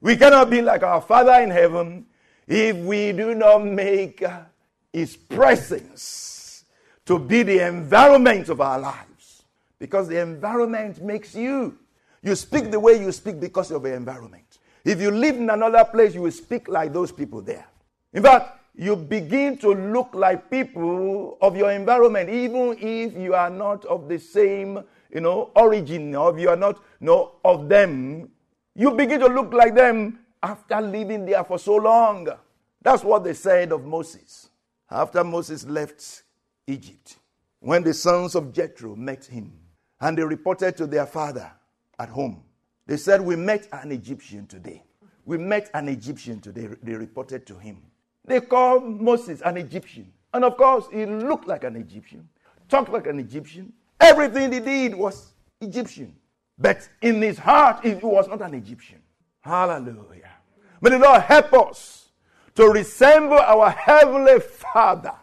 We cannot be like our Father in heaven if we do not make His presence to be the environment of our lives. Because the environment makes you. You speak the way you speak because of the environment. If you live in another place, you will speak like those people there. In fact, you begin to look like people of your environment, even if you are not of the same, you know, origin, or if you are not, you know, of them you begin to look like them after living there for so long. That's what they said of Moses. After Moses left Egypt, when the sons of Jethro met him and they reported to their father at home, they said, We met an Egyptian today. We met an Egyptian today, they reported to him. They called Moses an Egyptian. And of course, he looked like an Egyptian, talked like an Egyptian. Everything he did was Egyptian. But in his heart, he was not an Egyptian. Hallelujah. May the Lord help us to resemble our Heavenly Father.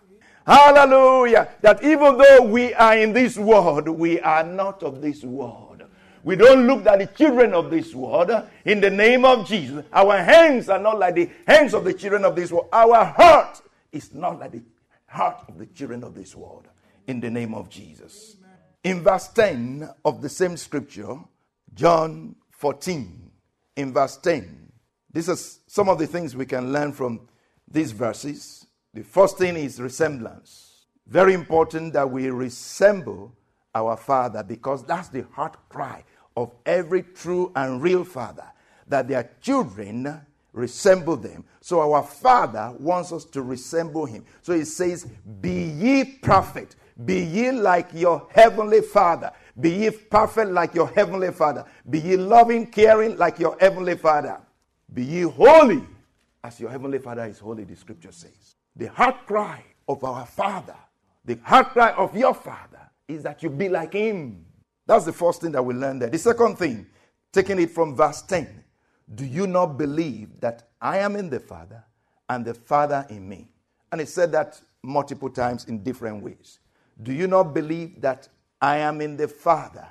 Hallelujah. That even though we are in this world, we are not of this world. We don't look like the children of this world. In the name of Jesus, our hands are not like the hands of the children of this world. Our heart is not like the heart of the children of this world. In the name of Jesus. In verse 10 of the same scripture, John 14, in verse 10, this is some of the things we can learn from these verses. The first thing is resemblance. Very important that we resemble our Father because that's the heart cry of every true and real Father that their children resemble them. So our Father wants us to resemble Him. So He says, Be ye perfect be ye like your heavenly Father. Be ye perfect like your heavenly Father. Be ye loving, caring like your heavenly Father. Be ye holy as your heavenly Father is holy, the scripture says. The heart cry of our Father, the heart cry of your Father is that you be like Him. That's the first thing that we learn there. The second thing, taking it from verse 10, do you not believe that I am in the Father and the Father in me? And it said that multiple times in different ways. Do you not believe that I am in the Father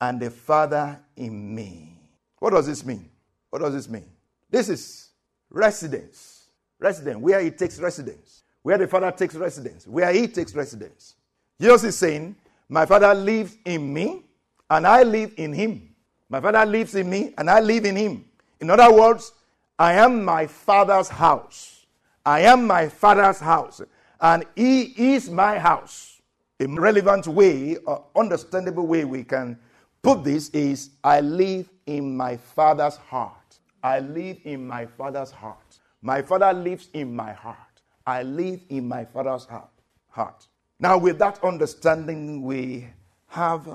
and the Father in me? What does this mean? What does this mean? This is residence. Residence, where he takes residence. Where the Father takes residence. Where he takes residence. Jesus is saying, My Father lives in me and I live in him. My Father lives in me and I live in him. In other words, I am my Father's house. I am my Father's house and he is my house a relevant way, or understandable way we can put this is I live in my father's heart. I live in my father's heart. My father lives in my heart. I live in my father's heart. Now, with that understanding, we have,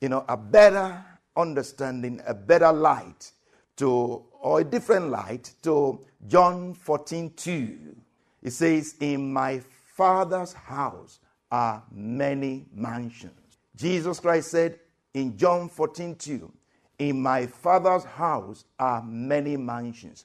you know, a better understanding, a better light to, or a different light to John 14 2. It says, In my father's house are many mansions. Jesus Christ said in John 14 2, In my Father's house are many mansions.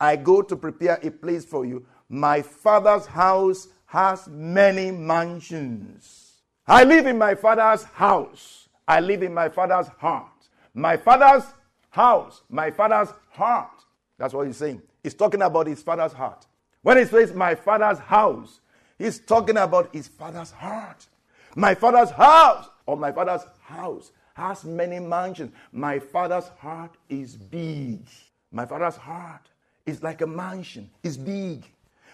I go to prepare a place for you. My Father's house has many mansions. I live in my Father's house. I live in my Father's heart. My Father's house, my Father's heart. That's what he's saying. He's talking about his Father's heart. When he says my Father's house, He's talking about his father's heart. My father's house, or my father's house, has many mansions. My father's heart is big. My father's heart is like a mansion, it's big.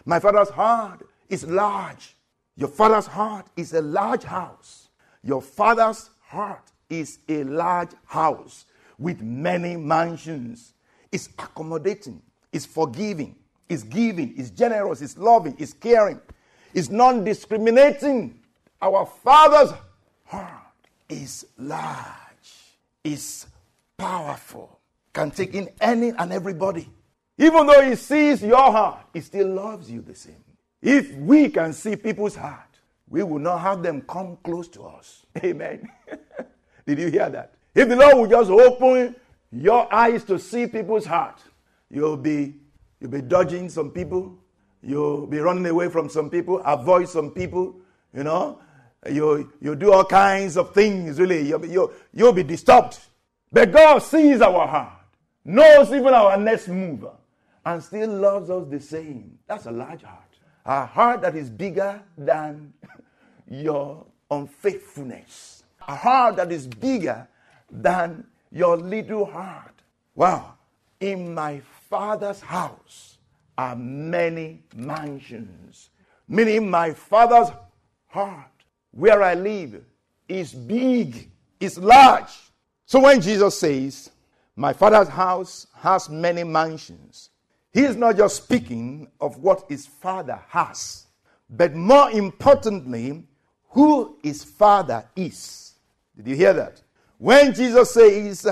My father's heart is large. Your father's heart is a large house. Your father's heart is a large house with many mansions. It's accommodating, it's forgiving, it's giving, it's generous, it's loving, it's caring is non discriminating. Our Father's heart is large, is powerful, can take in any and everybody. Even though He sees your heart, He still loves you the same. If we can see people's heart, we will not have them come close to us. Amen. Did you hear that? If the Lord will just open your eyes to see people's heart, you'll be you'll be dodging some people, you'll be running away from some people, avoid some people, you know. You you do all kinds of things, really. You'll, you'll, you'll be disturbed. But God sees our heart, knows even our next move, and still loves us the same. That's a large heart. A heart that is bigger than your unfaithfulness. A heart that is bigger than your little heart. Wow. In my father's house are many mansions. Meaning, my father's heart, where I live, is big, is large. So when Jesus says, My father's house has many mansions, he is not just speaking of what his father has, but more importantly, who his father is. Did you hear that? When Jesus says,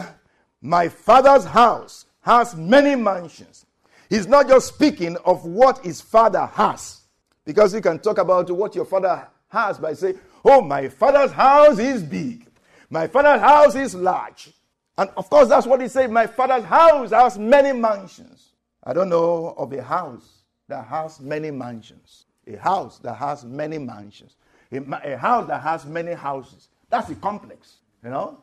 My father's house has many mansions, he's not just speaking of what his father has. Because you can talk about what your father has by saying, Oh, my father's house is big. My father's house is large. And of course, that's what he said. My father's house has many mansions. I don't know of a house that has many mansions. A house that has many mansions. A, a house that has many houses. That's a complex, you know?